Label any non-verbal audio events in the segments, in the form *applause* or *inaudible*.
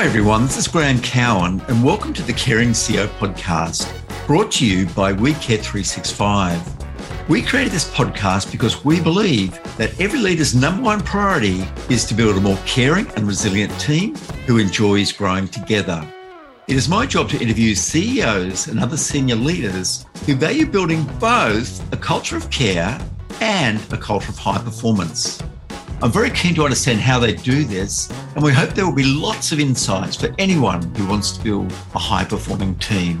Hi, everyone. This is Graham Cowan, and welcome to the Caring CEO podcast, brought to you by WeCare365. We created this podcast because we believe that every leader's number one priority is to build a more caring and resilient team who enjoys growing together. It is my job to interview CEOs and other senior leaders who value building both a culture of care and a culture of high performance. I'm very keen to understand how they do this, and we hope there will be lots of insights for anyone who wants to build a high performing team.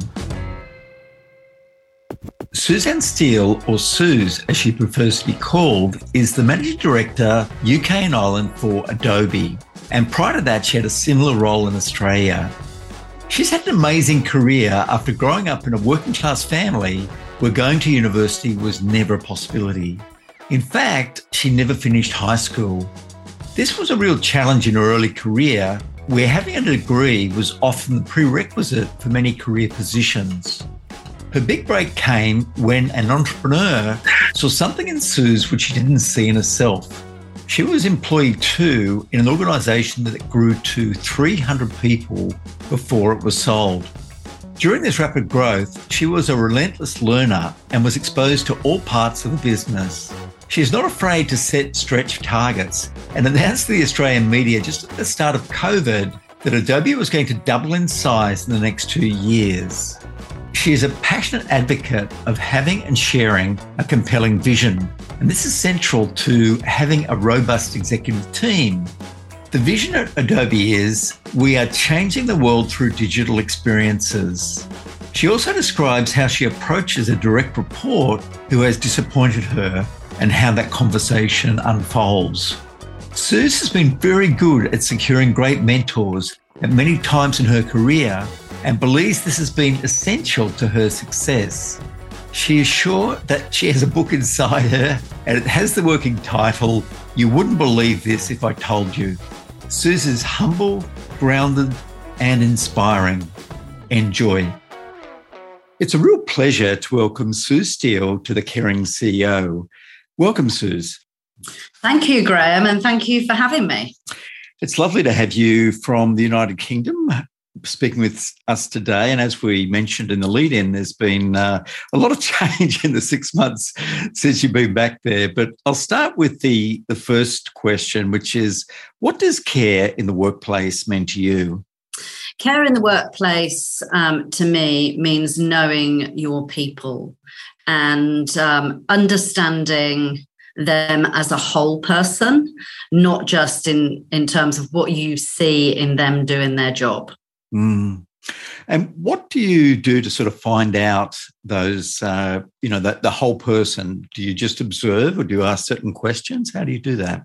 Suzanne Steele, or Suze as she prefers to be called, is the Managing Director, UK and Ireland for Adobe. And prior to that, she had a similar role in Australia. She's had an amazing career after growing up in a working class family where going to university was never a possibility. In fact, she never finished high school. This was a real challenge in her early career where having a degree was often the prerequisite for many career positions. Her big break came when an entrepreneur saw something in Suze which she didn't see in herself. She was employee two in an organization that grew to 300 people before it was sold. During this rapid growth, she was a relentless learner and was exposed to all parts of the business. She is not afraid to set stretch targets and announced to the Australian media just at the start of COVID that Adobe was going to double in size in the next two years. She is a passionate advocate of having and sharing a compelling vision and this is central to having a robust executive team. The vision at Adobe is we are changing the world through digital experiences. She also describes how she approaches a direct report who has disappointed her and how that conversation unfolds. Suze has been very good at securing great mentors at many times in her career and believes this has been essential to her success. She is sure that she has a book inside her and it has the working title, You Wouldn't Believe This If I Told You. Suze is humble, grounded, and inspiring. Enjoy. It's a real pleasure to welcome Suze Steele to the Caring CEO. Welcome, Suze. Thank you, Graham, and thank you for having me. It's lovely to have you from the United Kingdom speaking with us today. And as we mentioned in the lead in, there's been uh, a lot of *laughs* change in the six months since you've been back there. But I'll start with the, the first question, which is what does care in the workplace mean to you? Care in the workplace um, to me means knowing your people and um, understanding them as a whole person, not just in, in terms of what you see in them doing their job. Mm. And what do you do to sort of find out those, uh, you know, the, the whole person? Do you just observe or do you ask certain questions? How do you do that?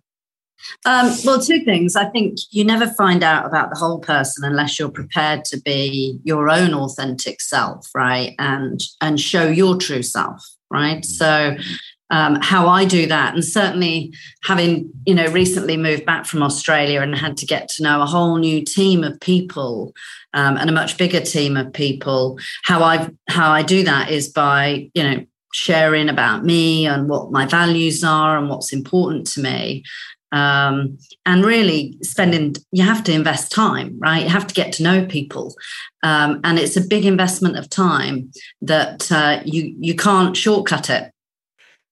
Um, well, two things. I think you never find out about the whole person unless you're prepared to be your own authentic self, right? And and show your true self, right? Mm. So um, how I do that. And certainly having, you know, recently moved back from Australia and had to get to know a whole new team of people um, and a much bigger team of people, how I how I do that is by, you know, sharing about me and what my values are and what's important to me. Um, and really spending you have to invest time right? You have to get to know people. Um, and it's a big investment of time that uh, you you can't shortcut it.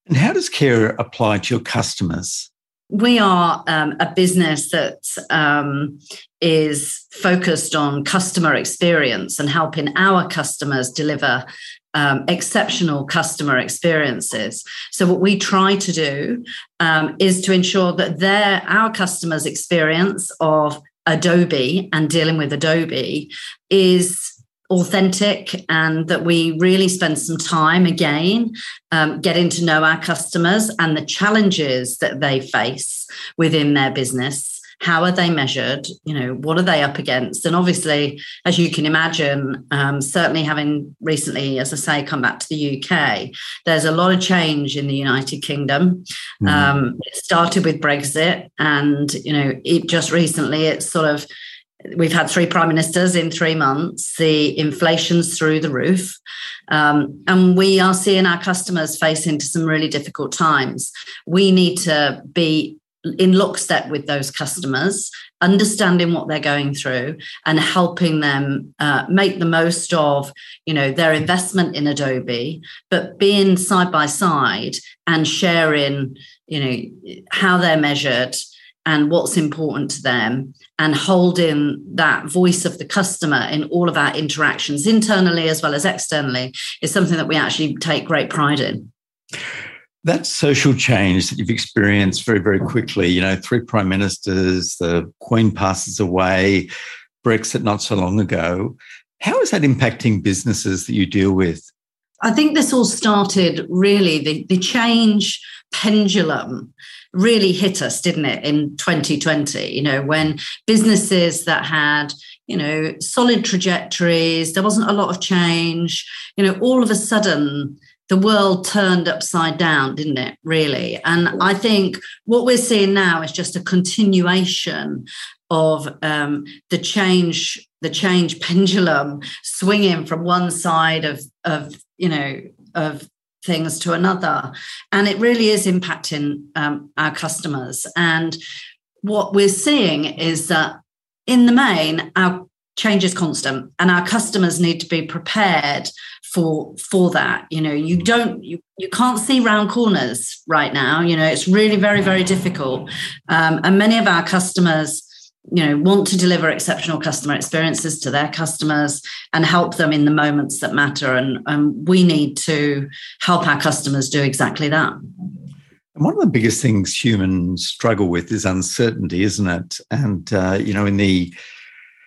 And how does care apply to your customers? We are um, a business that um, is focused on customer experience and helping our customers deliver um, exceptional customer experiences. So, what we try to do um, is to ensure that their our customers' experience of Adobe and dealing with Adobe is authentic and that we really spend some time again um, getting to know our customers and the challenges that they face within their business how are they measured you know what are they up against and obviously as you can imagine um, certainly having recently as i say come back to the uk there's a lot of change in the united kingdom mm. um, it started with brexit and you know it just recently it's sort of We've had three prime ministers in three months. The inflation's through the roof. Um, and we are seeing our customers face into some really difficult times. We need to be in lockstep with those customers, understanding what they're going through, and helping them uh, make the most of you know their investment in Adobe, but being side by side and sharing you know how they're measured and what's important to them and holding that voice of the customer in all of our interactions internally as well as externally is something that we actually take great pride in that social change that you've experienced very, very quickly, you know, three prime ministers, the Queen passes away, Brexit not so long ago. How is that impacting businesses that you deal with? I think this all started really, the, the change pendulum really hit us, didn't it, in 2020? You know, when businesses that had, you know, solid trajectories, there wasn't a lot of change, you know, all of a sudden, the world turned upside down, didn't it? Really. And I think what we're seeing now is just a continuation of um, the change, the change *laughs* pendulum swinging from one side of, of you know, of things to another. And it really is impacting um, our customers. And what we're seeing is that in the main, our change is constant and our customers need to be prepared for for that. You know you don't you, you can't see round corners right now. You know it's really very very difficult. Um, and many of our customers you know want to deliver exceptional customer experiences to their customers and help them in the moments that matter and, and we need to help our customers do exactly that. And one of the biggest things humans struggle with is uncertainty isn't it? And uh, you know in the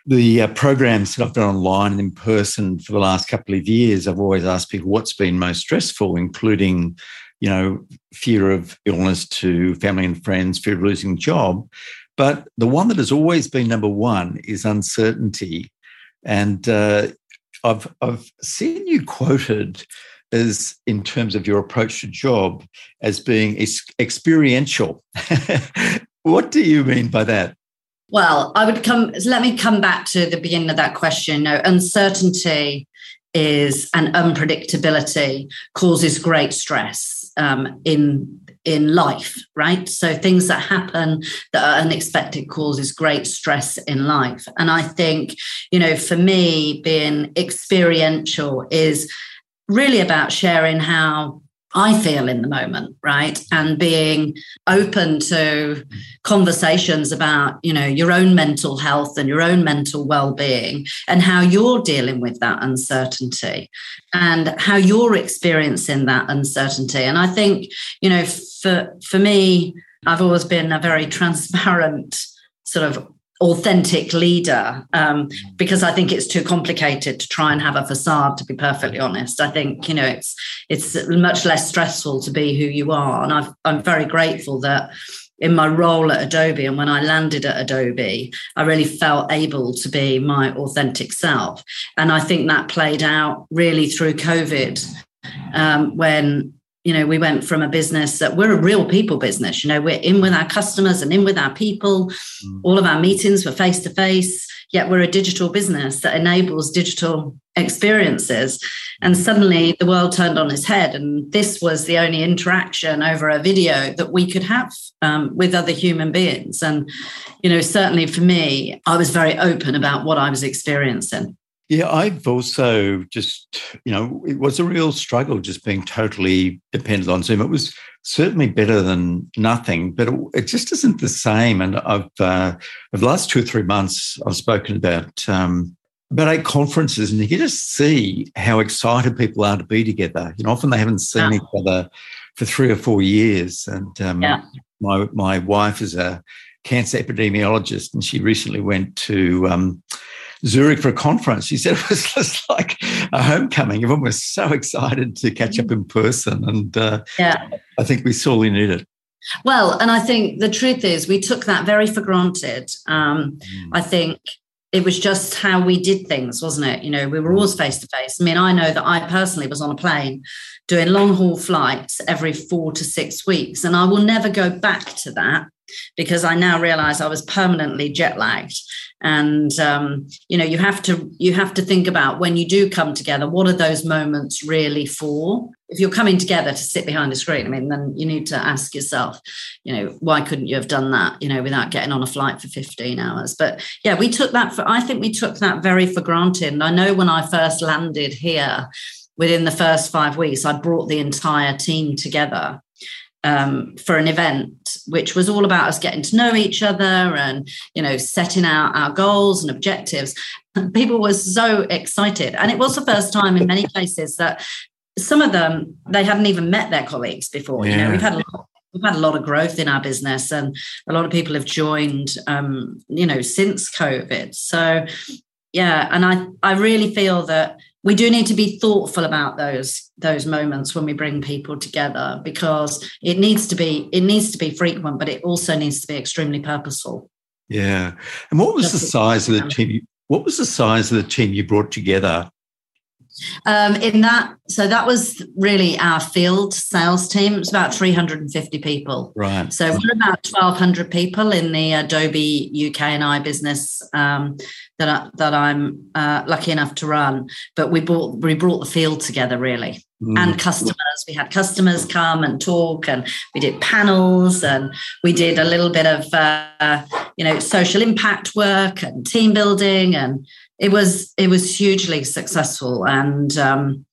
the uh, programs that I've done online and in person for the last couple of years, I've always asked people what's been most stressful, including, you know, fear of illness to family and friends, fear of losing job. But the one that has always been number one is uncertainty. And uh, I've, I've seen you quoted as, in terms of your approach to job, as being ex- experiential. *laughs* what do you mean by that? Well, I would come, let me come back to the beginning of that question. No, uncertainty is and unpredictability causes great stress um, in in life right so things that happen that are unexpected causes great stress in life and i think you know for me being experiential is really about sharing how I feel in the moment, right? And being open to conversations about, you know, your own mental health and your own mental well-being and how you're dealing with that uncertainty and how you're experiencing that uncertainty. And I think, you know, for for me, I've always been a very *laughs* transparent sort of authentic leader um, because I think it's too complicated to try and have a facade. To be perfectly honest, I think you know it's it's much less stressful to be who you are, and i I'm very grateful that in my role at Adobe and when I landed at Adobe, I really felt able to be my authentic self, and I think that played out really through COVID. Um, when you know we went from a business that we're a real people business you know we're in with our customers and in with our people. Mm. all of our meetings were face to face yet we're a digital business that enables digital experiences. And suddenly the world turned on its head and this was the only interaction over a video that we could have um, with other human beings. And you know certainly for me i was very open about what i was experiencing yeah, I've also just, you know, it was a real struggle just being totally dependent on Zoom. It was certainly better than nothing, but it, it just isn't the same. And I've, uh, over the last two or three months, I've spoken about um, about eight conferences, and you can just see how excited people are to be together. You know, often they haven't seen yeah. each other for three or four years. And um, yeah. my my wife is a cancer epidemiologist, and she recently went to um, Zurich for a conference. She said it was *laughs* just like a homecoming. Everyone was so excited to catch up in person. And uh, yeah. I think we sorely need it. Well, and I think the truth is we took that very for granted. Um, mm. I think it was just how we did things, wasn't it? You know, we were always face to face. I mean, I know that I personally was on a plane doing long haul flights every four to six weeks, and I will never go back to that because I now realize I was permanently jet lagged. And um, you know you have to you have to think about when you do come together what are those moments really for? If you're coming together to sit behind a screen i mean then you need to ask yourself you know why couldn't you have done that you know without getting on a flight for 15 hours? But yeah we took that for i think we took that very for granted. And i know when i first landed here within the first five weeks i brought the entire team together um, for an event which was all about us getting to know each other and you know setting out our goals and objectives *laughs* people were so excited and it was the first time in many cases that some of them they hadn't even met their colleagues before. Yeah. You know, we've had a lot, we've had a lot of growth in our business, and a lot of people have joined. Um, you know, since COVID. So yeah, and I I really feel that we do need to be thoughtful about those those moments when we bring people together because it needs to be it needs to be frequent, but it also needs to be extremely purposeful. Yeah. And what was Just the size of the team? What was the size of the team you brought together um, in that, so that was really our field sales team. It was about 350 people. Right. So we're about 1,200 people in the Adobe UK and I business um, that I, that I'm uh, lucky enough to run. But we brought we brought the field together really. Mm. And customers, we had customers come and talk, and we did panels, and we did a little bit of, uh, you know, social impact work and team building, and it was it was hugely successful. And um,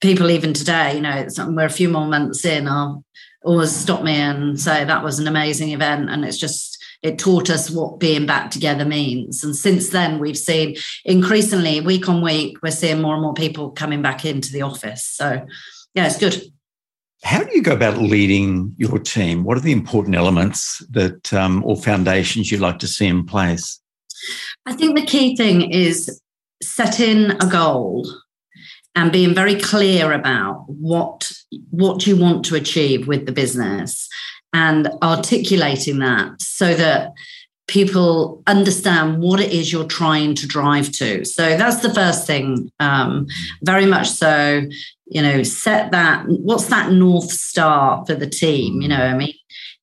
people even today you know we're a few more months in i'll always stop me. And say that was an amazing event. And it's just it taught us what being back together means. And since then we've seen increasingly week on week we're seeing more and more people coming back into the office. So yeah it's good. How do you go about leading your team? What are the important elements that um, or foundations you'd like to see in place I think the key thing is setting a goal and being very clear about what what you want to achieve with the business and articulating that so that people understand what it is you're trying to drive to. So that's the first thing um, very much so you know set that what's that north star for the team? You know i mean?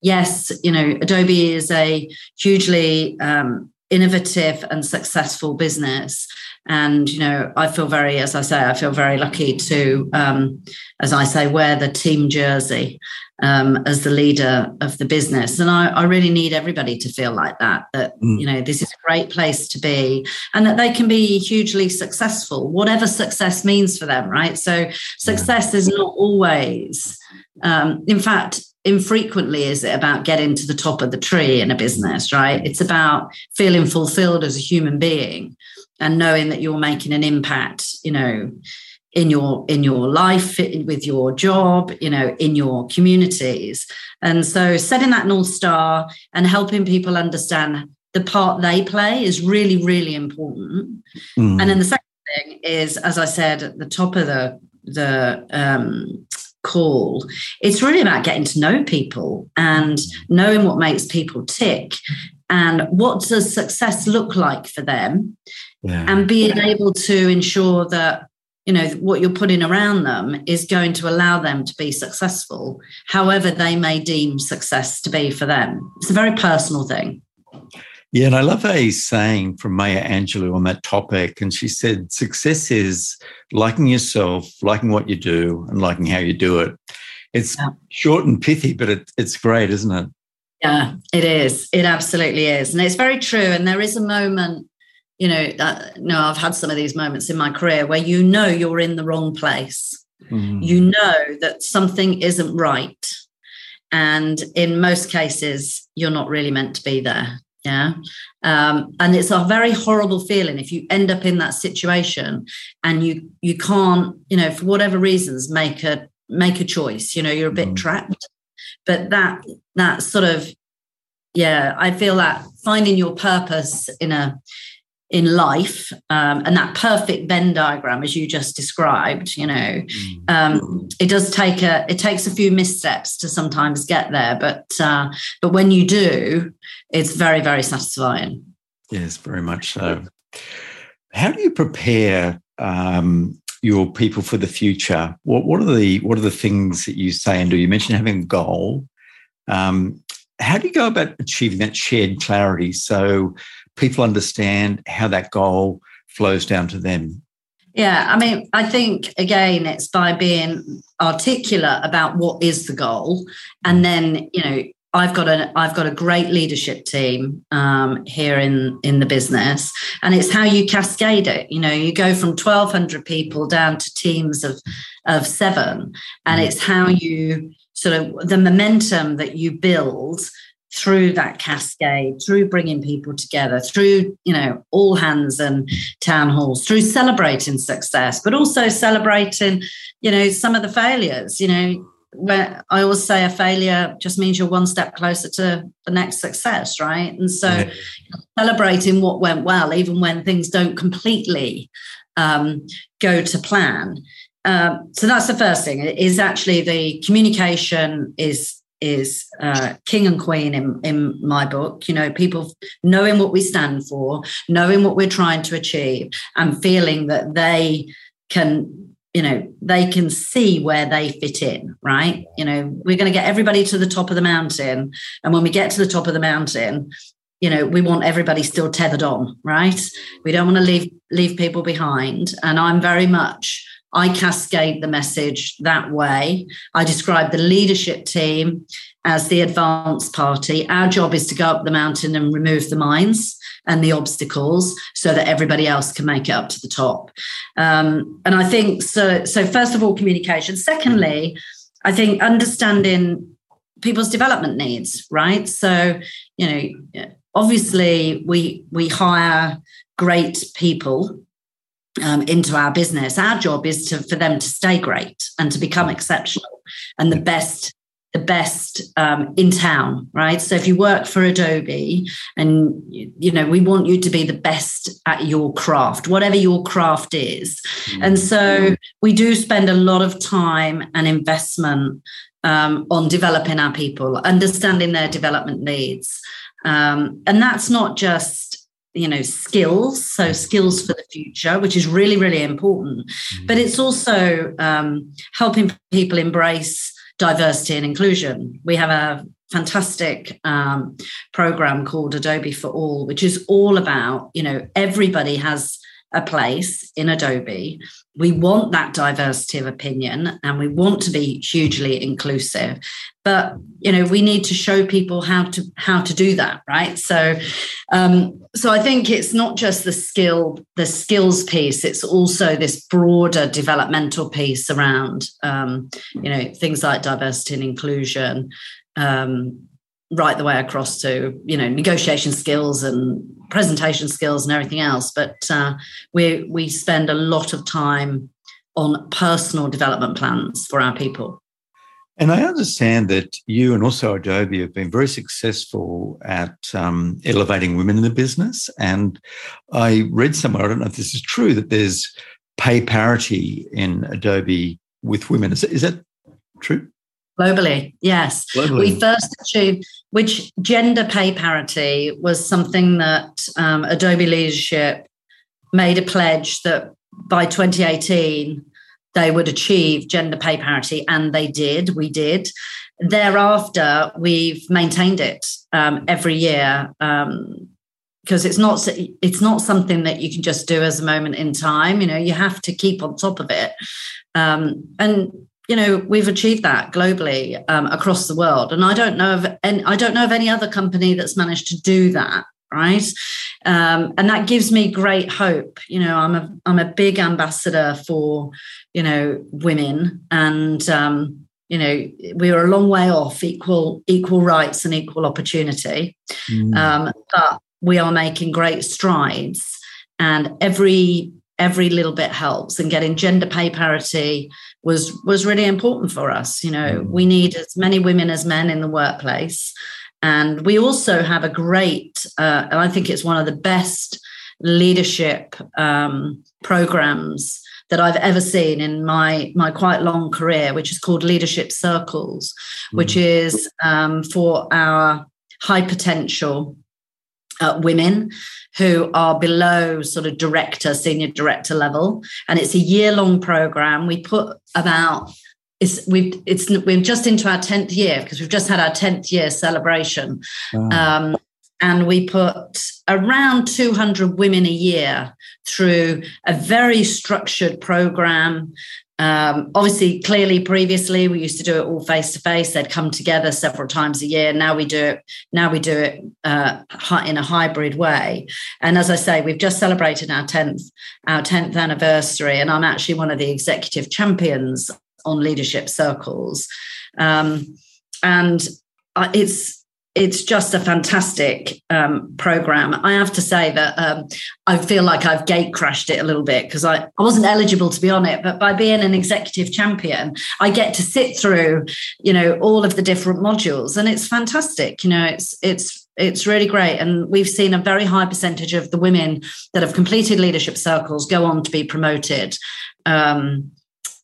Yes you know adobe is a hugely um, innovative and successful business and you know i feel very as i say i feel very lucky to um, as i say wear the team jersey um, as the leader of the business and I, I, really need everybody to feel like that that mm. you know this is a great place to be and that they can be hugely successful whatever success means for them right so success yeah. is not always um, in fact infrequently is it about getting to the top of the tree in a business, right? It's about feeling fulfilled as a human being and knowing that you're making an impact, you know, in your in your life with your job you know in your communities and so setting that north star and helping people understand the part they play is really really important mm. and then the second thing is as i said at the top of the the um, call. It's really about getting to know people and knowing what makes people tick and what does success look like for them yeah. and being able to ensure that you know what you're putting around them is going to allow them to be successful however they may deem success to be for them it's a very personal thing yeah, and I love a saying from Maya Angelou on that topic. And she said, success is liking yourself, liking what you do, and liking how you do it. It's yeah. short and pithy, but it, it's great, isn't it? Yeah, it is. It absolutely is. And it's very true. And there is a moment, you know, uh, no, I've had some of these moments in my career where you know you're in the wrong place. Mm. You know that something isn't right. And in most cases, you're not really meant to be there yeah um, and it's a very horrible feeling if you end up in that situation and you you can't you know for whatever reasons make a make a choice you know you're a bit mm. trapped but that that sort of yeah i feel that finding your purpose in a in life um, and that perfect venn diagram as you just described you know mm. um, it does take a it takes a few missteps to sometimes get there but uh, but when you do it's very very satisfying yes very much so how do you prepare um, your people for the future what, what are the what are the things that you say and do you mentioned having a goal um, how do you go about achieving that shared clarity so people understand how that goal flows down to them? Yeah, I mean, I think again, it's by being articulate about what is the goal, and then you know, I've got a I've got a great leadership team um, here in in the business, and it's how you cascade it. You know, you go from twelve hundred people down to teams of of seven, and it's how you sort of the momentum that you build through that cascade, through bringing people together, through, you know, all hands and town halls, through celebrating success, but also celebrating, you know, some of the failures, you know, where I always say a failure just means you're one step closer to the next success, right? And so yeah. celebrating what went well, even when things don't completely um, go to plan. Um, so that's the first thing is actually the communication is is uh, king and queen in, in my book. You know, people knowing what we stand for, knowing what we're trying to achieve, and feeling that they can, you know, they can see where they fit in, right? You know, we're going to get everybody to the top of the mountain. And when we get to the top of the mountain, you know, we want everybody still tethered on, right? We don't want to leave leave people behind. And I'm very much I cascade the message that way. I describe the leadership team as the advance party. Our job is to go up the mountain and remove the mines and the obstacles so that everybody else can make it up to the top. Um, and I think so. So first of all, communication. Secondly, I think understanding people's development needs. Right. So you know, obviously we we hire great people um, into our business. Our job is to for them to stay great and to become exceptional and the best the best um, in town, right? So if you work for Adobe, and you know we want you to be the best at your craft, whatever your craft is, mm-hmm. and so we do spend a lot of time and investment um, on developing our people, understanding their development needs, um, and that's not just you know skills so skills for the future which is really really important mm-hmm. but it's also um, helping people embrace diversity and inclusion we have a fantastic um, program called adobe for all which is all about you know everybody has a place in Adobe. We want that diversity of opinion and we want to be hugely inclusive. But you know, we need to show people how to how to do that, right? So um, so I think it's not just the skill, the skills piece, it's also this broader developmental piece around um, you know, things like diversity and inclusion. Um, right the way across to you know negotiation skills and presentation skills and everything else but uh, we we spend a lot of time on personal development plans for our people and I understand that you and also Adobe have been very successful at um, elevating women in the business. And I read somewhere, I don't know if this is true, that there's pay parity in Adobe with women. Is, is that true? Globally, yes. Globally. We first achieved, which gender pay parity was something that um, Adobe Leadership made a pledge that by 2018 they would achieve gender pay parity, and they did. We did. Thereafter, we've maintained it um, every year um, because it's not it's not something that you can just do as a moment in time. You know, you have to keep on top of it. Um, and you know we've achieved that globally um, across the world. And i don't know of any i don't know of any other company that's managed to do that right? Um, and that gives me great hope. You know i'm a i'm a big ambassador for you know women and um, you know we are a long way off equal equal rights and equal opportunity. Mm. um, but we are making great strides and every every little bit helps and getting gender pay parity was was really important for us you know mm. we need as many women as men in the workplace and we also have a great uh, and i think it's one of the best leadership um, programs that I've ever seen in my my quite long career, which is called Leadership Circles, mm. which is um, for our high potential uh, women who are below sort of director, senior director level. And it's a year long program. We put about it's we've it's we're just into our 10th year because we've just had our 10th year celebration. Wow. Um, and we put around 200 women a year through a very structured program um, obviously, clearly, previously we used to do it all face to face. They'd come together several times a year. Now we do it. Now we do it uh, in a hybrid way. And as I say, we've just celebrated our tenth our tenth anniversary, and I'm actually one of the executive champions on leadership circles. Um, and uh, it's it's just a fantastic um, program. I have to say that um, I feel like I've gate crashed it a little bit because I, I wasn't eligible to be on it, but by being an executive champion, I get to sit through, you know, all of the different modules, and it's fantastic. You know, it's it's it's really great, and we've seen a very high percentage of the women that have completed leadership circles go on to be promoted. Um,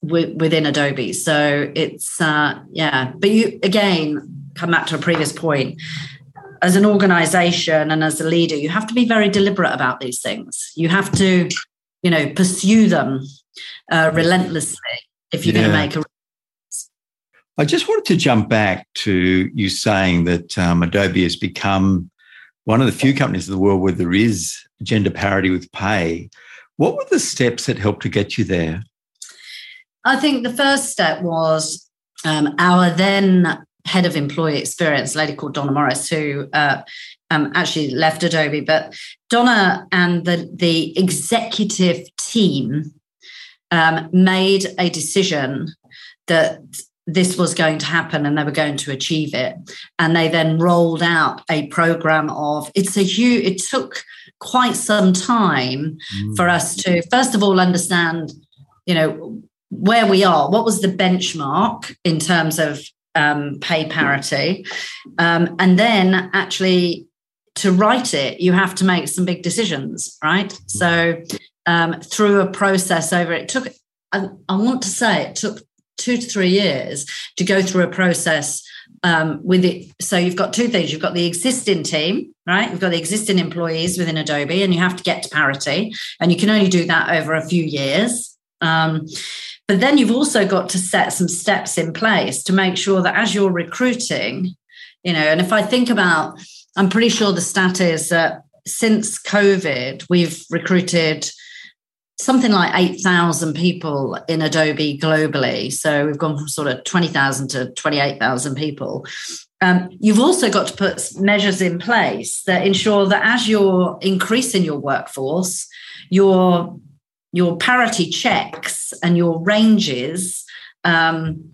within Adobe. So it's uh, yeah, but you again come back to a previous point. As an organization and as a leader, you have to be very deliberate about these things. You have to, you know, pursue them uh, relentlessly if you're yeah. going to make a I just wanted to jump back to you saying that um, Adobe has become one of the few companies in the world where there is gender parity with pay. What were the steps that helped to get you there? I think the first step was um, our then head of employee experience, a lady called Donna Morris, who uh, um, actually left Adobe. But Donna and the, the executive team um, made a decision that this was going to happen and they were going to achieve it. And they then rolled out a program of it's a huge, it took quite some time mm. for us to, first of all, understand, you know, where we are, what was the benchmark in terms of um, pay parity? Um, and then actually to write it, you have to make some big decisions, right? So um, through a process over, it took, I, I, want to say it took two to three years to go through a process um, with it. So you've got two things. You've got the existing team, right? You've got the existing employees within Adobe, and you have to get to parity. And you can only do that over a few years. Um, but then you've also got to set some steps in place to make sure that as you're recruiting, you know, and if I think about, I'm pretty sure the stat is that since COVID, we've recruited something like 8,000 people in Adobe globally. So we've gone from sort of 20,000 to 28,000 people. Um, you've also got to put measures in place that ensure that as you're increasing your workforce, you're your parity checks and your ranges um,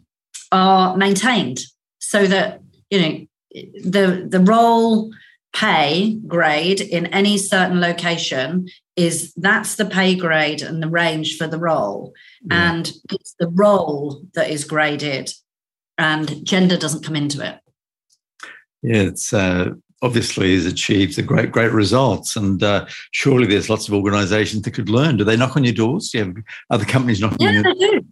are maintained so that you know the the role pay grade in any certain location is that's the pay grade and the range for the role yeah. and it's the role that is graded and gender doesn't come into it yeah it's uh, obviously has achieved the great, great results. And uh, surely there's lots of organisations that could learn. Do they knock on your doors? Do you have other companies knocking yeah, on your doors? They do.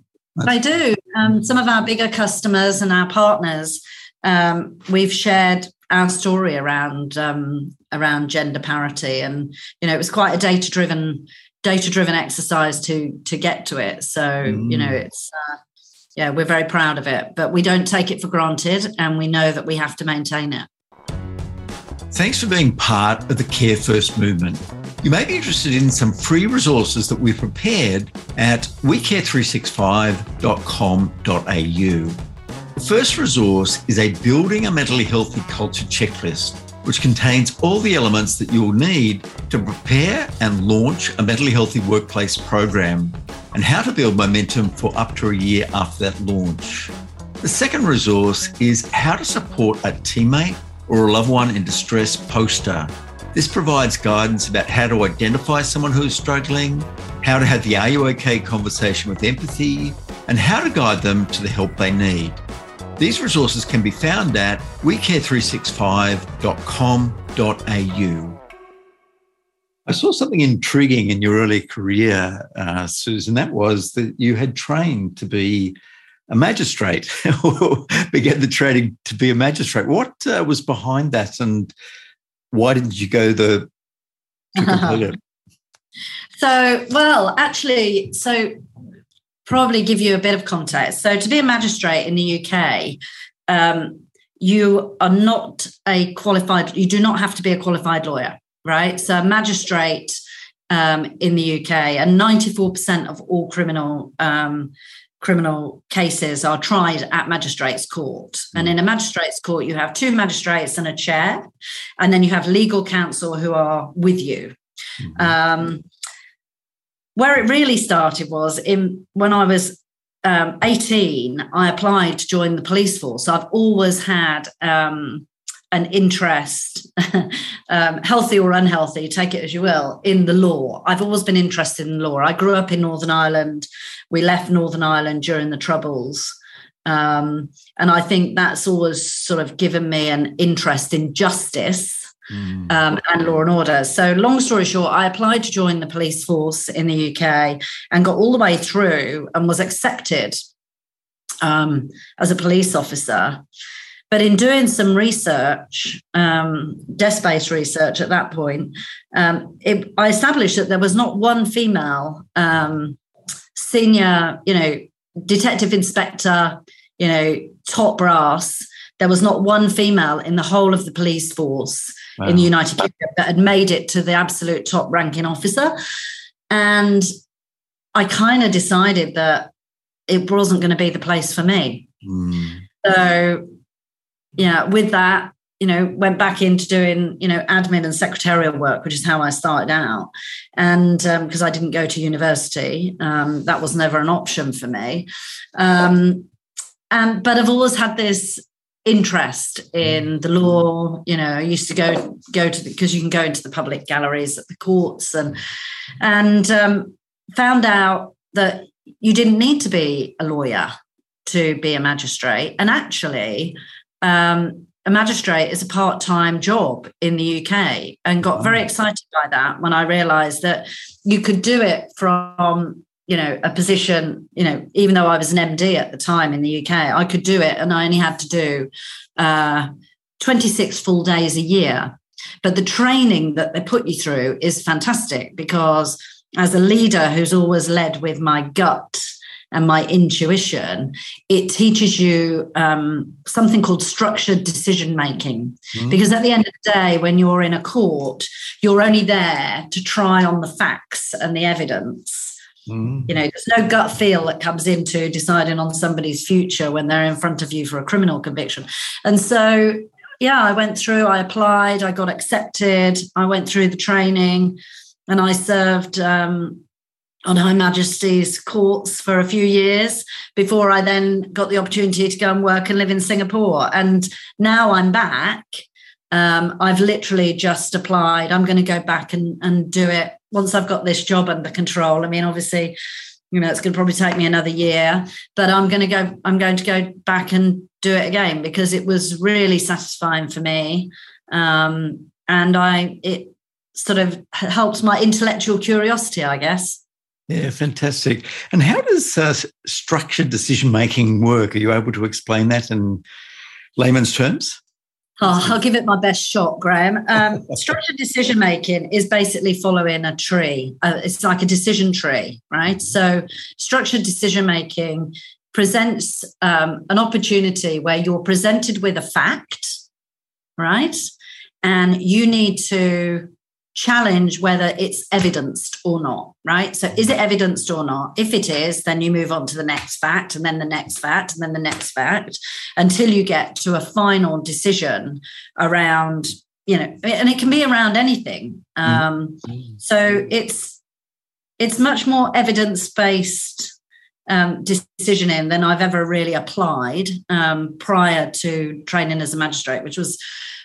They do. Um, some of our bigger customers and our partners, um, we've shared our story around um, around gender parity, and you know it was quite a data driven data driven exercise to to get to it. So mm. you know mm. it's. Uh, yeah, we're very proud of it, but we don't take it for granted, and we know that we have to maintain it. Thanks for being part of the Care First movement. You may be interested in some free resources that we've prepared at wecare365.com.au. The first resource is a Building a Mentally Healthy Culture checklist, which contains all the elements that you'll need to prepare and launch a mentally healthy workplace program and how to build momentum for up to a year after that launch. The second resource is how to support a teammate or a loved one in distress poster. This provides guidance about how to identify someone who is struggling, how to have the Are You OK conversation with empathy, and how to guide them to the help they need. These resources can be found at wecare365.com.au. I saw something intriguing in your early career, uh, Susan. That was that you had trained to be a magistrate or *laughs* began the training to be a magistrate. What uh, was behind that, and why didn't you go the *laughs* So, well, actually, so probably give you a bit of context. So, to be a magistrate in the UK, um, you are not a qualified, you do not have to be a qualified lawyer, right? So, a magistrate um, in the UK, and 94% of all criminal um, criminal cases are tried at magistrates court and in a magistrates court you have two magistrates and a chair and then you have legal counsel who are with you mm-hmm. um, where it really started was in when i was um, 18, I applied to join the police force. I've always had um, an interest, *laughs* um, healthy or unhealthy, take it as you will, in the law. I've always been interested in law. I grew up in Northern Ireland. We left Northern Ireland during the Troubles. Um, and I think that's always sort of given me an interest in justice mm. um, and law and order. So, long story short, I applied to join the police force in the UK and got all the way through and was accepted um, as a police officer. But in doing some research, um, desk based research at that point, um, it, I established that there was not one female um, senior, you know, detective inspector, you know, top brass. There was not one female in the whole of the police force wow. in the United Kingdom that had made it to the absolute top ranking officer. And I kind of decided that it wasn't going to be the place for me. Mm. So, yeah, with that, you know, went back into doing, you know, admin and secretarial work, which is how I started out. And because um, I didn't go to university, um, that was never an option for me. Um, and but I've always had this interest in the law you know i used to go go to because you can go into the public galleries at the courts and and um, found out that you didn't need to be a lawyer to be a magistrate and actually um, a magistrate is a part-time job in the uk and got very excited by that when i realized that you could do it from you know a position you know even though i was an md at the time in the uk i could do it and i only had to do uh, 26 full days a year. But the training that they put you through is fantastic because as a leader who's always led with my gut and my intuition, it teaches you um, something called structured decision making. Mm-hmm. Because at the end of the day, when you're in a court, you're only there to try on the facts and the evidence. Mm. You know, there's no gut feel that comes into deciding on somebody's future when they're in front of you for a criminal conviction. And so, yeah, I went through, I applied, I got accepted, I went through the training, and I served um, on Her Majesty's courts for a few years before I then got the opportunity to go and work and live in Singapore. And now I'm back. Um, I've literally just applied. I'm going to go back and, and do it once I've got this job under control, I mean, obviously, you know, it's going to probably take me another year, but I'm going to go, I'm going to go back and do it again because it was really satisfying for me. Um, and I, it sort of helps my intellectual curiosity, I guess. Yeah, fantastic. And how does uh, structured decision making work? Are you able to explain that in layman's terms? Oh, I'll give it my best shot, Graham. Um, *laughs* structured decision making is basically following a tree. Uh, it's like a decision tree, right? So, structured decision making presents um, an opportunity where you're presented with a fact, right? And you need to challenge whether it's evidenced or not, right? So, is it evidenced or not? If it is, then you move on to the next fact, and then the next fact, and then the next fact, until you get to a final decision around, you know, and it can be around anything. Um, mm-hmm. So, it's it's much more evidence based um, decisioning than I've ever really applied um, prior to training as a magistrate, which was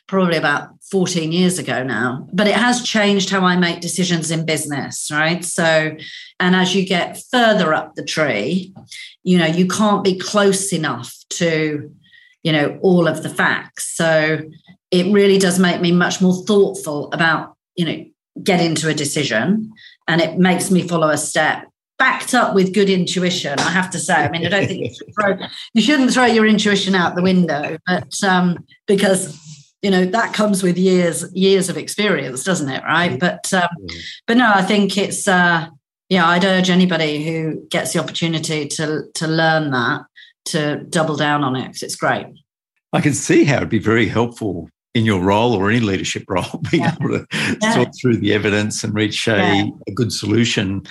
probably about 14 years ago now. But it has changed how I make decisions in business, right? So, and as you get further up the tree, you know, you can't be close enough to, you know, all of the facts. So it really does make me much more thoughtful about, you know, getting to a decision. And it makes me follow a step backed up with good intuition, I have to say. I mean, I don't think you, *laughs* should throw, you shouldn't throw your intuition out the window, but um, because you know that comes with years years of experience doesn't it right but um, but no i think it's uh yeah i'd urge anybody who gets the opportunity to to learn that to double down on it because it's great I can see how it'd be very helpful in your role or any leadership *laughs* role, being yeah. able to yeah. sort through the evidence and reach a, yeah. a good solution.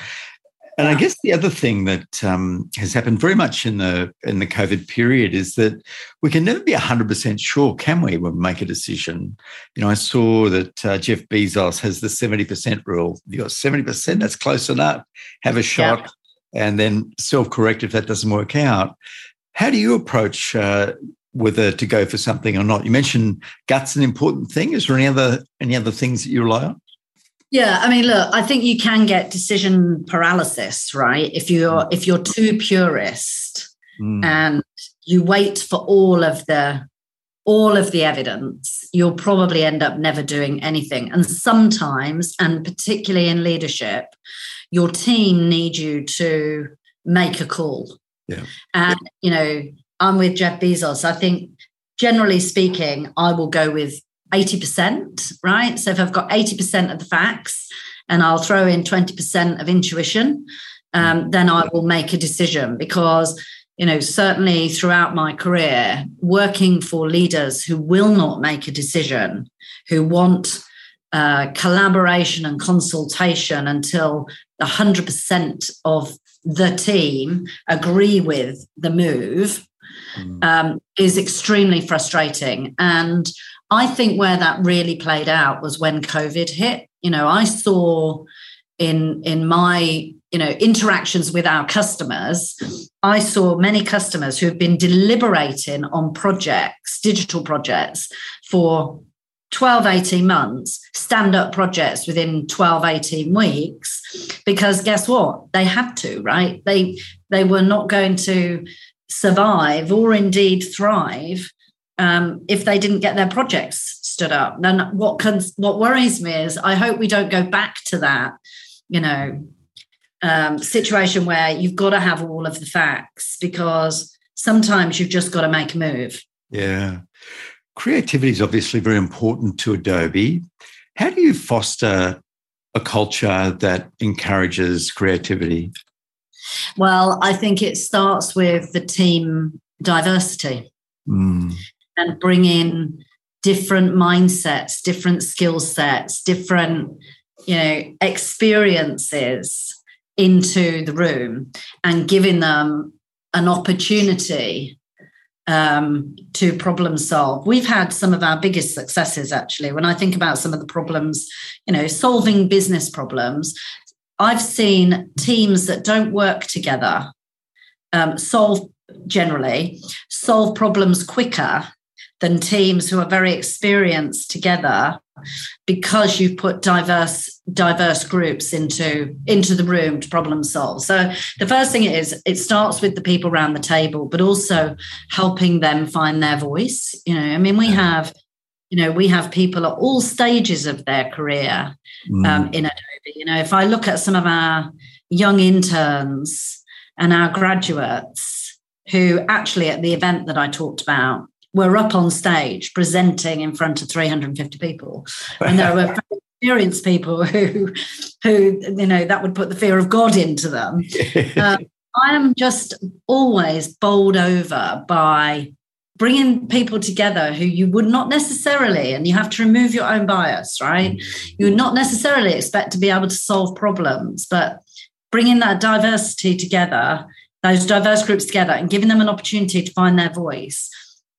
And I guess the other thing that um, has happened very much in the in the COVID period is that we can never be hundred percent sure, can we, when we make a decision? You know, I saw that uh, Jeff Bezos has the seventy percent rule. You got seventy percent, that's close enough. Have a shot, and then self correct if that doesn't work out. How do you approach uh, whether to go for something or not. You mentioned guts an important thing. Is there any other any other things that you rely on? Yeah, I mean, look, I think you can get decision paralysis, right? If you're mm. if you're too purist mm. and you wait for all of the all of the evidence, you'll probably end up never doing anything. And sometimes, and particularly in leadership, your team need you to make a call. Yeah. And you know, I'm with Jeff Bezos. I think generally speaking, I will go with 80%, right? So if I've got 80% of the facts and I'll throw in 20% of intuition, um, then I will make a decision because, you know, certainly throughout my career, working for leaders who will not make a decision, who want uh, collaboration and consultation until 100% of the team agree with the move mm. um, is extremely frustrating. And I think where that really played out was when COVID hit. You know, I saw in in my you know interactions with our customers i saw many customers who have been deliberating on projects digital projects for 12 18 months stand up projects within 12 18 weeks because guess what they had to right they they were not going to survive or indeed thrive um, if they didn't get their projects stood up. Then what can, what worries me is I hope we don't go back to that, you know, um, situation where you've got to have all of the facts because sometimes you've just got to make a move. Yeah. Creativity is obviously very important to Adobe. How do you foster a culture that encourages creativity? Well, I think it starts with the team diversity mm. And bring in different mindsets, different skill sets, different you know experiences into the room and giving them an opportunity um, to problem solve. We've had some of our biggest successes actually. When I think about some of the problems, you know, solving business problems, I've seen teams that don't work together um, solve generally solve problems quicker than teams who are very experienced together because you've put diverse diverse groups into into the room to problem solve. So the first thing is it starts with the people around the table but also helping them find their voice you know. I mean we have you know we have people at all stages of their career mm. um, in adobe. You know if i look at some of our young interns and our graduates who actually at the event that i talked about were up on stage presenting in front of 350 people and there were experienced people who who you know that would put the fear of god into them *laughs* um, i am just always bowled over by bringing people together who you would not necessarily, and you have to remove your own bias, right? You would not necessarily expect to be able to solve problems, but bringing that diversity together, those diverse groups together, and giving them an opportunity to find their voice.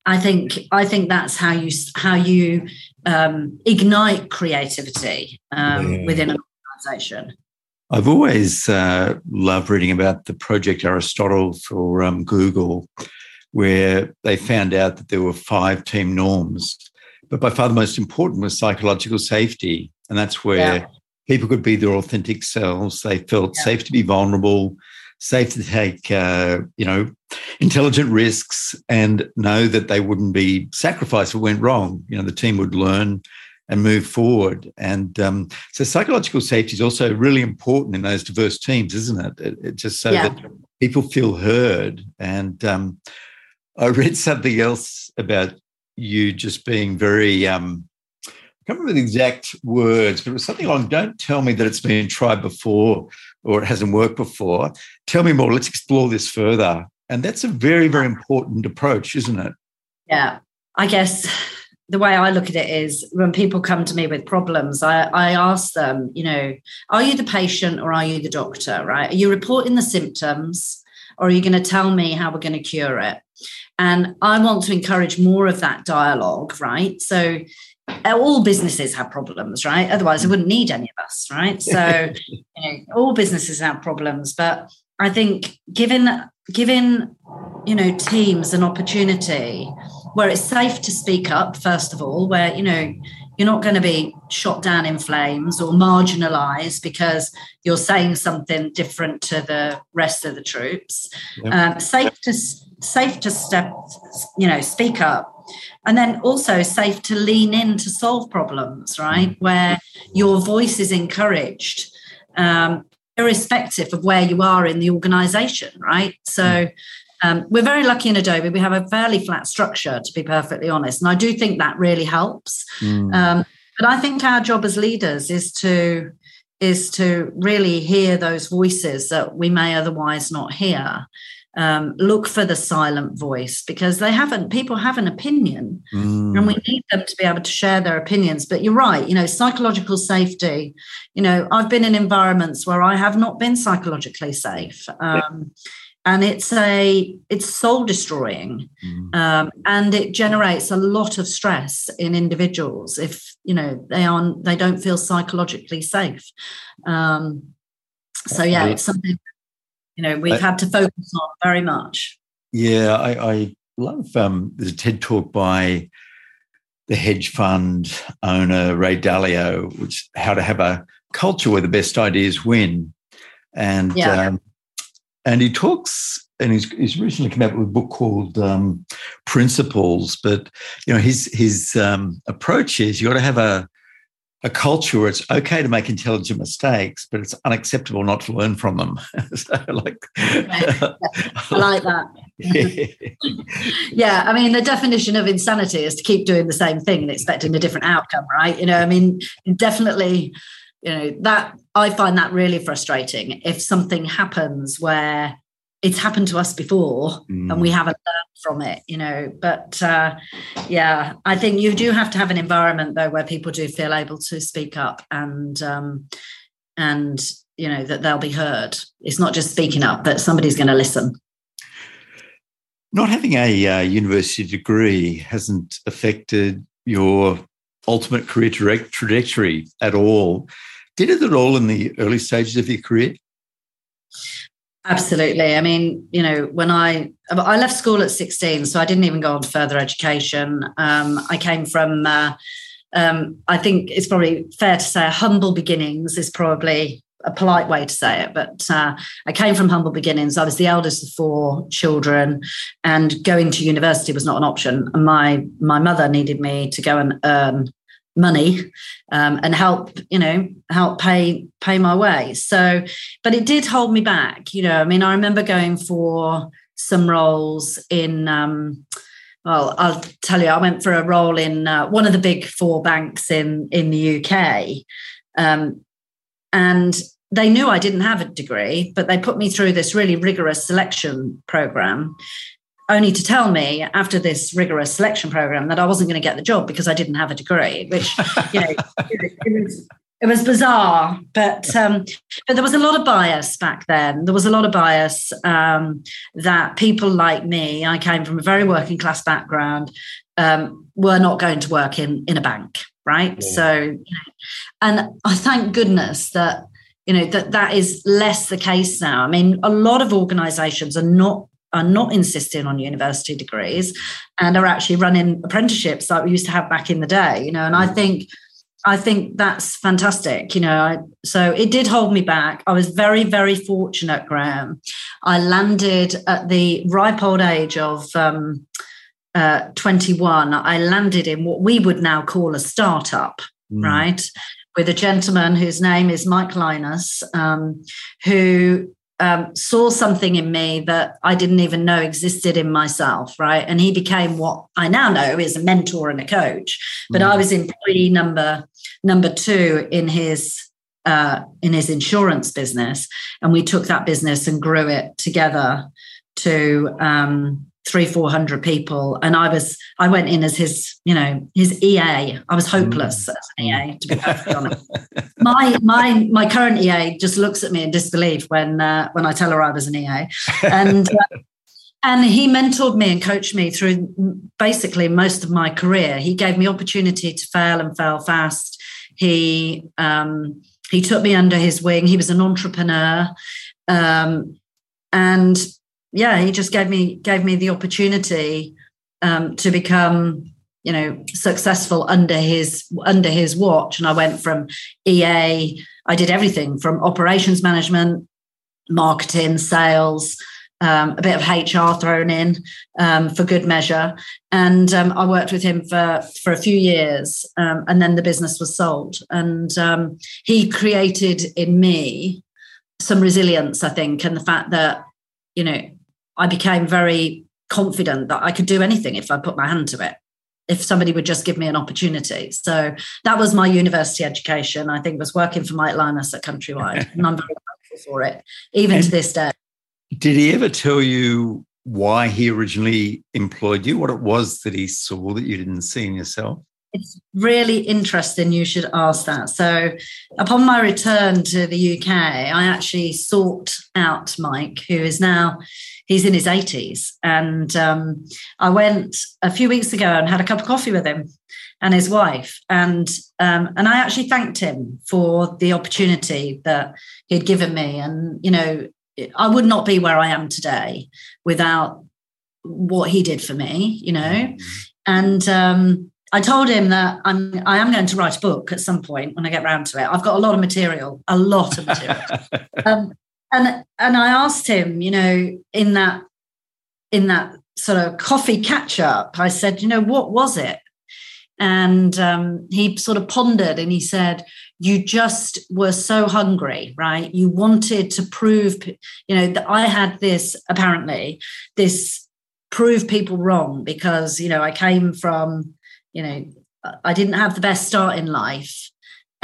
I think I think that's how you how you um, ignite creativity um, yeah. within an organization. I've always uh, loved reading about the Project Aristotle for um, Google, where they found out that there were five team norms. But by far the most important was psychological safety. And that's where yeah. people could be their authentic selves. They felt yeah. safe to be vulnerable, safe to take, uh, you know, intelligent risks and know that they wouldn't be sacrificed if it went wrong. You know, the team would learn and move forward. And um, so psychological safety is also really important in those diverse teams, isn't it? it, it just so yeah. that people feel heard. And um, I read something else about you just being very, um, I can't remember the exact words, but it was something along, don't tell me that it's been tried before or it hasn't worked before. Tell me more. Let's explore this further. And that's a very, very important approach, isn't it? Yeah. I guess the way I look at it is when people come to me with problems, I, I ask them, you know, are you the patient or are you the doctor, right? Are you reporting the symptoms or are you going to tell me how we're going to cure it? And I want to encourage more of that dialogue, right? So all businesses have problems, right? Otherwise, I wouldn't need any of us, right? So, *laughs* you know, all businesses have problems, but I think given given you know teams an opportunity where it's safe to speak up, first of all, where you know you're not going to be shot down in flames or marginalized because you're saying something different to the rest of the troops. Yep. Um, safe to safe to step, you know, speak up and then also safe to lean in to solve problems right mm. where your voice is encouraged um, irrespective of where you are in the organization right so mm. um, we're very lucky in adobe we have a fairly flat structure to be perfectly honest and i do think that really helps mm. um, but i think our job as leaders is to is to really hear those voices that we may otherwise not hear um, look for the silent voice because they haven't people have an opinion mm. and we need them to be able to share their opinions but you're right you know psychological safety you know i've been in environments where i have not been psychologically safe um, and it's a it's soul destroying mm. um, and it generates a lot of stress in individuals if you know they aren't they don't feel psychologically safe um, so yeah it's something you know we've I, had to focus on very much yeah i, I love um, there's a ted talk by the hedge fund owner ray dalio which how to have a culture where the best ideas win and yeah. um, and he talks and he's, he's recently come out with a book called um, Principles. But you know, his his um, approach is you got to have a a culture where it's okay to make intelligent mistakes, but it's unacceptable not to learn from them. *laughs* so, like, *laughs* I like that. *laughs* yeah, I mean, the definition of insanity is to keep doing the same thing and expecting a different outcome, right? You know, I mean, definitely, you know, that I find that really frustrating. If something happens where it's happened to us before mm. and we mm. haven't learned from it you know but uh, yeah i think you do have to have an environment though where people do feel able to speak up and um, and you know that they'll be heard it's not just speaking up that somebody's going to listen not having a uh, university degree hasn't affected your ultimate career direct trajectory at all did it at all in the early stages of your career Absolutely. I mean, you know, when I I left school at 16, so I didn't even go on to further education. Um, I came from, uh, um, I think it's probably fair to say, humble beginnings is probably a polite way to say it. But uh, I came from humble beginnings. I was the eldest of four children, and going to university was not an option. And my my mother needed me to go and earn money um, and help you know help pay pay my way. So but it did hold me back you know i mean i remember going for some roles in um, well i'll tell you i went for a role in uh, one of the big four banks in in the uk um, and they knew I didn't have a degree, but they put me through this really rigorous selection program only to tell me after this rigorous selection program that I wasn't going to get the job because I didn't have a degree, which you know *laughs* it, was it was bizarre. But um, but there was a lot of bias back then. There was a lot of bias um, that people like me, I came from a very working class background, um, were not going to work in in a bank, right? Yeah. So, and I thank goodness that you know that that is less the case now. I mean, a lot of organisations are not are not insisting on university degrees and are actually running apprenticeships like we used to have back in the day you know and i think i think that's fantastic you know I, so it did hold me back. I was very very fortunate graham. I landed at the ripe old age of um, uh, 21 i landed in what we would now call a startup mm. right with a gentleman whose name is Mike Linus, um, who um, saw something in me that I didn't even know existed in myself, right? And he became what I now know is a mentor and a coach. But mm. I was employee number number two in his uh, in his insurance business, and we took that business and grew it together to um, three, four hundred people. And I was, I went in as his, you know, his EA. I was hopeless mm. as an EA, to be perfectly honest. My my my current EA just looks at me in disbelief when uh, when I tell her I was an EA. And uh, and he mentored me and coached me through basically most of my career. He gave me opportunity to fail and fail fast. He um, he took me under his wing. He was an entrepreneur, um, and yeah, he just gave me gave me the opportunity um, to become you know successful under his under his watch. And I went from EA. I did everything from operations management, marketing, sales um, a bit of HR thrown in um, for good measure. And um, I worked with him for, for a few years, um, and then the business was sold. And um, he created in me some resilience, I think, and the fact that, you know, I became very confident that I could do anything if I put my hand to it. If somebody would just give me an opportunity. So that was my university education. I think was working for Mike Lynas at Countrywide. *laughs* and I'm very grateful for it, even and, to this day. Did he ever tell you why he originally employed you? What it was that he saw that you didn't see in yourself? It's really interesting you should ask that. So, upon my return to the UK, I actually sought out Mike, who is now he's in his 80s, and um, I went a few weeks ago and had a cup of coffee with him and his wife, and um, and I actually thanked him for the opportunity that he'd given me, and you know I would not be where I am today without what he did for me, you know. And um, I told him that I'm I am going to write a book at some point when I get around to it. I've got a lot of material, a lot of material. *laughs* um, and and I asked him, you know, in that in that sort of coffee catch up, I said, you know, what was it? And um, he sort of pondered and he said, you just were so hungry, right? You wanted to prove, you know, that I had this apparently, this prove people wrong because, you know, I came from, you know, I didn't have the best start in life.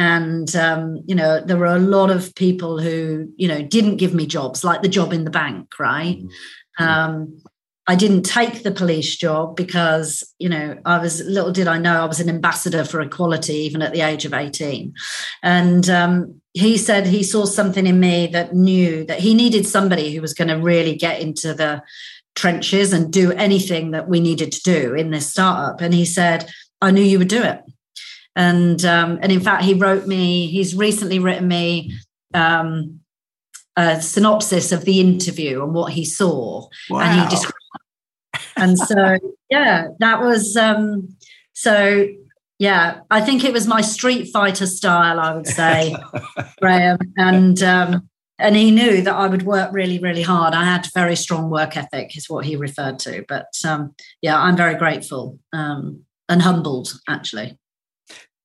And, um, you know, there were a lot of people who, you know, didn't give me jobs, like the job in the bank, right? Mm-hmm. Um, I didn't take the police job because, you know, I was little did I know I was an ambassador for equality even at the age of 18. And um, he said he saw something in me that knew that he needed somebody who was going to really get into the trenches and do anything that we needed to do in this startup. And he said, I knew you would do it. And um, and in fact, he wrote me, he's recently written me um, a synopsis of the interview and what he saw. Wow. And he described and so yeah that was um so yeah i think it was my street fighter style i would say *laughs* graham and um and he knew that i would work really really hard i had very strong work ethic is what he referred to but um yeah i'm very grateful um and humbled actually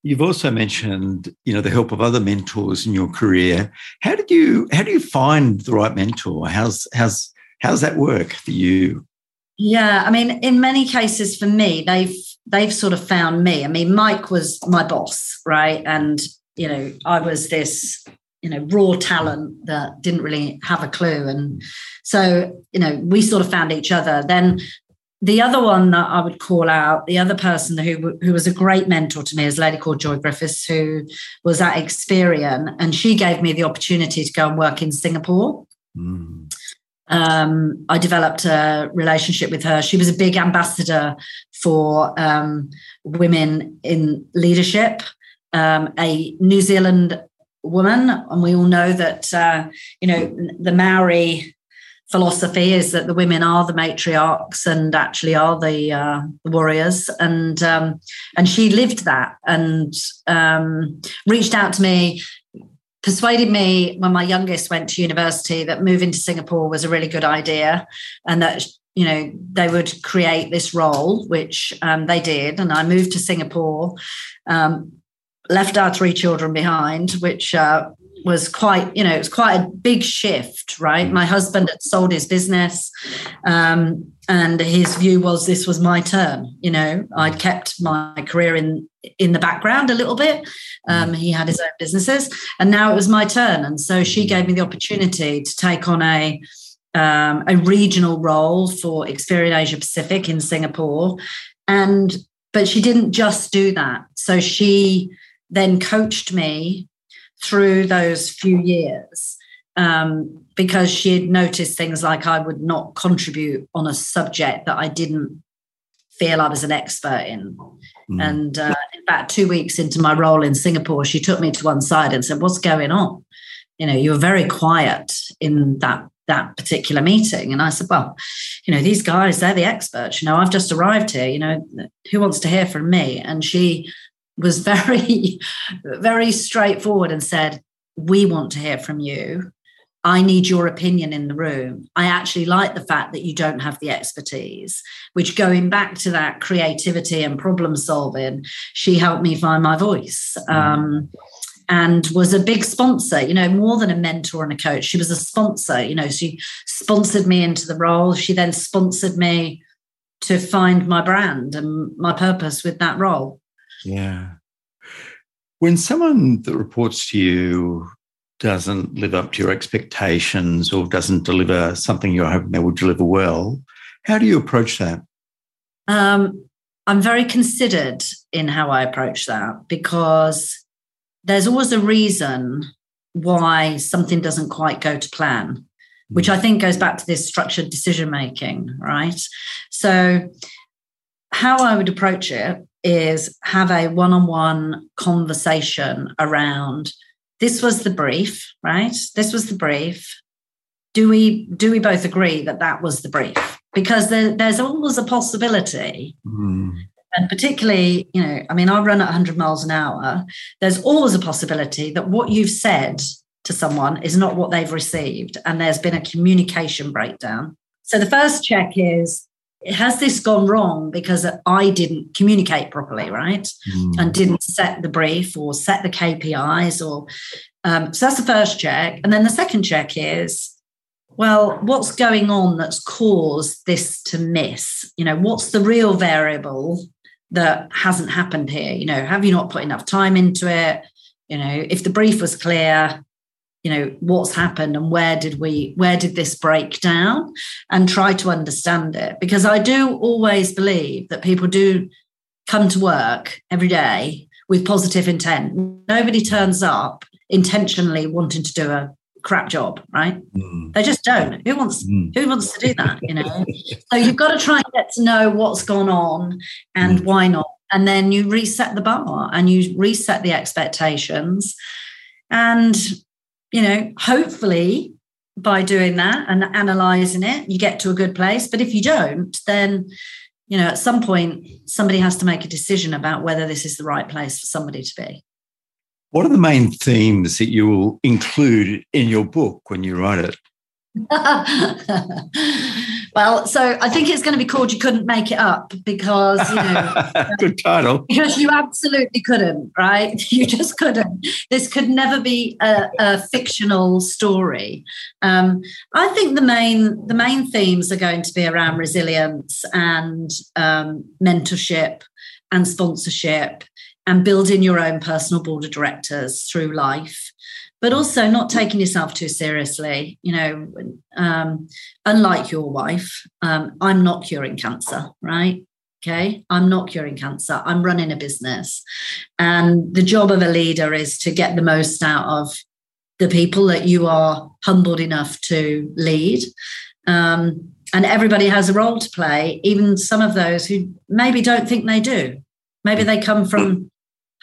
You've also mentioned, you know, the help of other mentors in your career. How did you how do you find the right mentor? How's how's how's that work for you? Yeah, I mean, in many cases for me, they've they've sort of found me. I mean, Mike was my boss, right? And you know, I was this you know raw talent that didn't really have a clue, and so you know, we sort of found each other. Then the other one that I would call out, the other person who who was a great mentor to me is a lady called Joy Griffiths, who was at Experian, and she gave me the opportunity to go and work in Singapore. Mm. Um, I developed a relationship with her. She was a big ambassador for um, women in leadership, um, a New Zealand woman, and we all know that uh, you know the Maori philosophy is that the women are the matriarchs and actually are the, uh, the warriors, and um, and she lived that and um, reached out to me persuaded me when my youngest went to university that moving to Singapore was a really good idea and that you know they would create this role which um, they did. And i moved to singapore um, left our three children behind which uh, was quite you know it was quite a big shift right? My husband had sold his business um, and his view was this was my turn you know? I'd kept my career in in the background a little bit. Um, he had his own businesses and now it was my turn and so she gave me the opportunity to take on a um, a regional role for Experian Asia Pacific in Singapore. And but she didn't just do that. So she then coached me through those few years um, because she had noticed things like I would not contribute on a subject that I didn't feel I was an expert in. Mm. And uh, fact, two weeks into my role in Singapore, she took me to one side and said, "What's going on? You know, you were very quiet in that that particular meeting." And I said, "Well, you know, these guys, they're the experts. You know, I've just arrived here. You know, who wants to hear from me?" And she was very, *laughs* very straightforward and said, "We want to hear from you." I need your opinion in the room. I actually like the fact that you don't have the expertise, which going back to that creativity and problem solving, she helped me find my voice. Mm. Um, and was a big sponsor, you know, more than a mentor and a coach. She was a sponsor, you know, she sponsored me into the role. She then sponsored me to find my brand and my purpose with that role. Yeah. When someone that reports to you doesn't live up to your expectations or doesn't deliver something you're hoping they will deliver well, how do you approach that? Um, I'm very considered in how I approach that because there's always a reason why something doesn't quite go to plan, which I think goes back to this structured decision making, right? So, how I would approach it is have a one on one conversation around this was the brief, right? This was the brief. Do we do we both agree that that was the brief? Because there, there's always a possibility, mm. and particularly, you know, I mean, I run at 100 miles an hour. There's always a possibility that what you've said to someone is not what they've received, and there's been a communication breakdown. So the first check is has this gone wrong because I didn't communicate properly, right? Mm. And didn't set the brief or set the KPIs or um, so that's the first check. And then the second check is, well, what's going on that's caused this to miss? You know, what's the real variable that hasn't happened here? You know, have you not put enough time into it? You know, if the brief was clear, you know what's happened and where did we where did this break down and try to understand it? Because i do always believe that people do come to work every day with positive intent. Nobody turns up intentionally wanting to do a crap job right? Mm. they just don't. Who wants mm. who wants to do that you know? So you've got to try and get to know what's gone on and mm. why not. And then you reset the bar and you reset the expectations. And you know, hopefully by doing that and analyzing it, you get to a good place. But if you don't, then, you know, at some point, somebody has to make a decision about whether this is the right place for somebody to be. What are the main themes that you will include in your book when you write it? *laughs* well, so I think it's going to be called "You Couldn't Make It Up" because you know, *laughs* good title. Because you absolutely couldn't, right? *laughs* You just couldn't. This could never be a, a fictional story. Um, I think the main the main themes are going to be around resilience and um, mentorship and sponsorship and building your own personal board of directors through life but also not taking yourself too seriously. You know, um, unlike your wife, um, I'm not curing cancer, right? Okay, I'm not curing cancer. I'm running a business. And the job of a leader is to get the most out of the people that you are humbled enough to lead. Um, and everybody has a role to play, even some of those who maybe don't think they do. Maybe they come from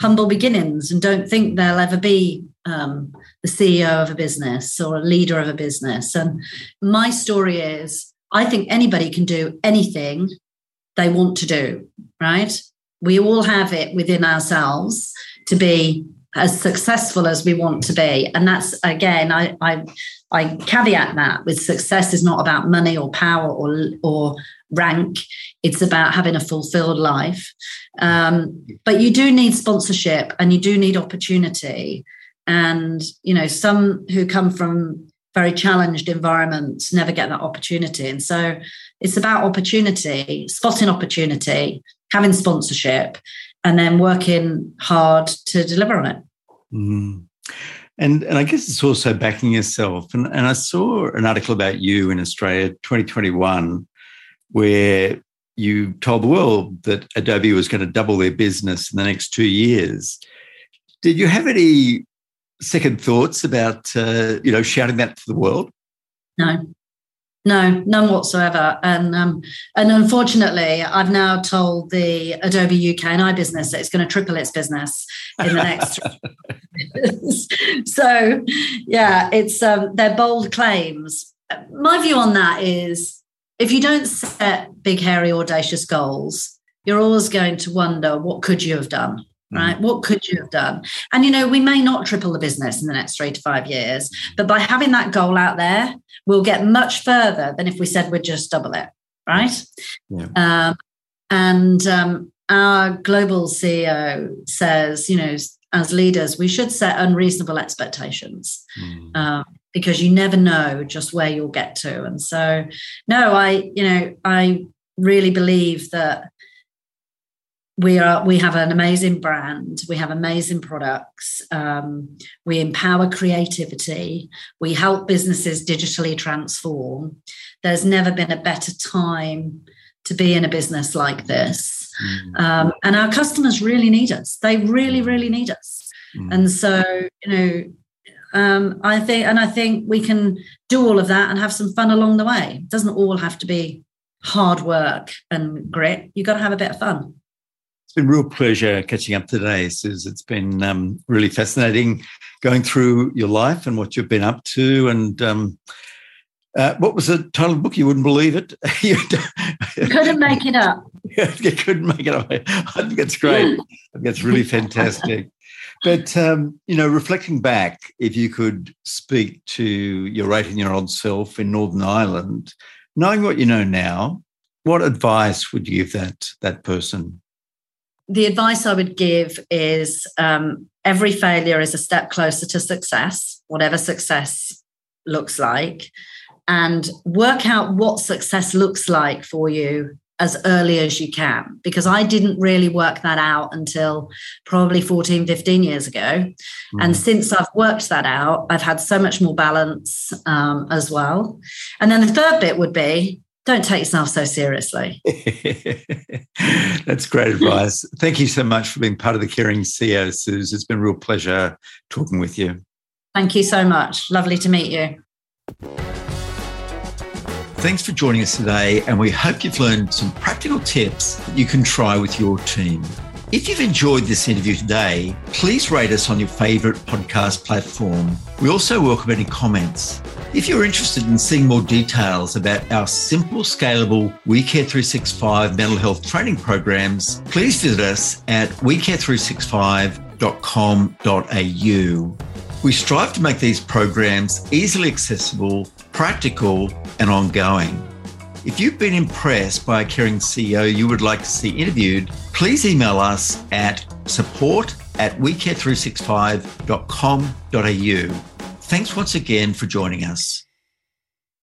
humble beginnings and don't think they'll ever be um, the CEO of a business or a leader of a business. And my story is I think anybody can do anything they want to do, right? We all have it within ourselves to be as successful as we want to be. And that's again, I, I, I caveat that with success is not about money or power or, or rank. It's about having a fulfilled life. Um, but you do need sponsorship and you do need opportunity. And, you know, some who come from very challenged environments never get that opportunity. And so it's about opportunity, spotting opportunity, having sponsorship, and then working hard to deliver on it. Mm. And, and I guess it's also backing yourself. And, and I saw an article about you in Australia 2021 where you told the world that Adobe was going to double their business in the next two years. Did you have any second thoughts about uh, you know shouting that to the world? No, no, none whatsoever. And um, and unfortunately, I've now told the Adobe UK and I business that it's going to triple its business in the next. *laughs* *laughs* so, yeah, it's um, they're bold claims. My view on that is if you don't set big, hairy, audacious goals, you're always going to wonder what could you have done. Right? What could you have done? And you know, we may not triple the business in the next three to five years, but by having that goal out there, we'll get much further than if we said we'd just double it, right? Yeah. Um, and um, our global CEO says, you know, as leaders, we should set unreasonable expectations. Mm. Um, because you never know just where you'll get to. And so, no, I, you know, I really believe that we are we have an amazing brand we have amazing products um, we empower creativity we help businesses digitally transform there's never been a better time to be in a business like this mm. um, and our customers really need us they really really need us mm. and so you know um, I think, and I think we can do all of that and have some fun along the way. It doesn't all have to be hard work and grit. You've got to have a bit of fun. It's been a real pleasure catching up today, Suze. It's been um, really fascinating going through your life and what you've been up to. And um, uh, what was the title of the book? You wouldn't believe it. *laughs* you couldn't make it up. *laughs* you couldn't make it up. I think it's great. *laughs* I think it's really fantastic. But um, you know, reflecting back, if you could speak to your 18-year-old self in Northern Ireland, knowing what you know now, what advice would you give that that person? The advice I would give is um, every failure is a step closer to success, whatever success looks like, and work out what success looks like for you as early as you can because I didn't really work that out until probably 14, 15 years ago. Mm. And since I've worked that out, I've had so much more balance um, as well. And then the third bit would be don't take yourself so seriously. *laughs* That's great advice. Thank you so much for being part of the Caring CEO, Suze. It's been a real pleasure talking with you. Thank you so much. Lovely to meet you. Thanks for joining us today, and we hope you've learned some practical tips that you can try with your team. If you've enjoyed this interview today, please rate us on your favorite podcast platform. We also welcome any comments. If you're interested in seeing more details about our simple, scalable WeCare 365 mental health training programs, please visit us at wecare365.com.au. We strive to make these programs easily accessible, practical, and ongoing. If you've been impressed by a caring CEO you would like to see interviewed, please email us at support at wecare365.com.au. Thanks once again for joining us.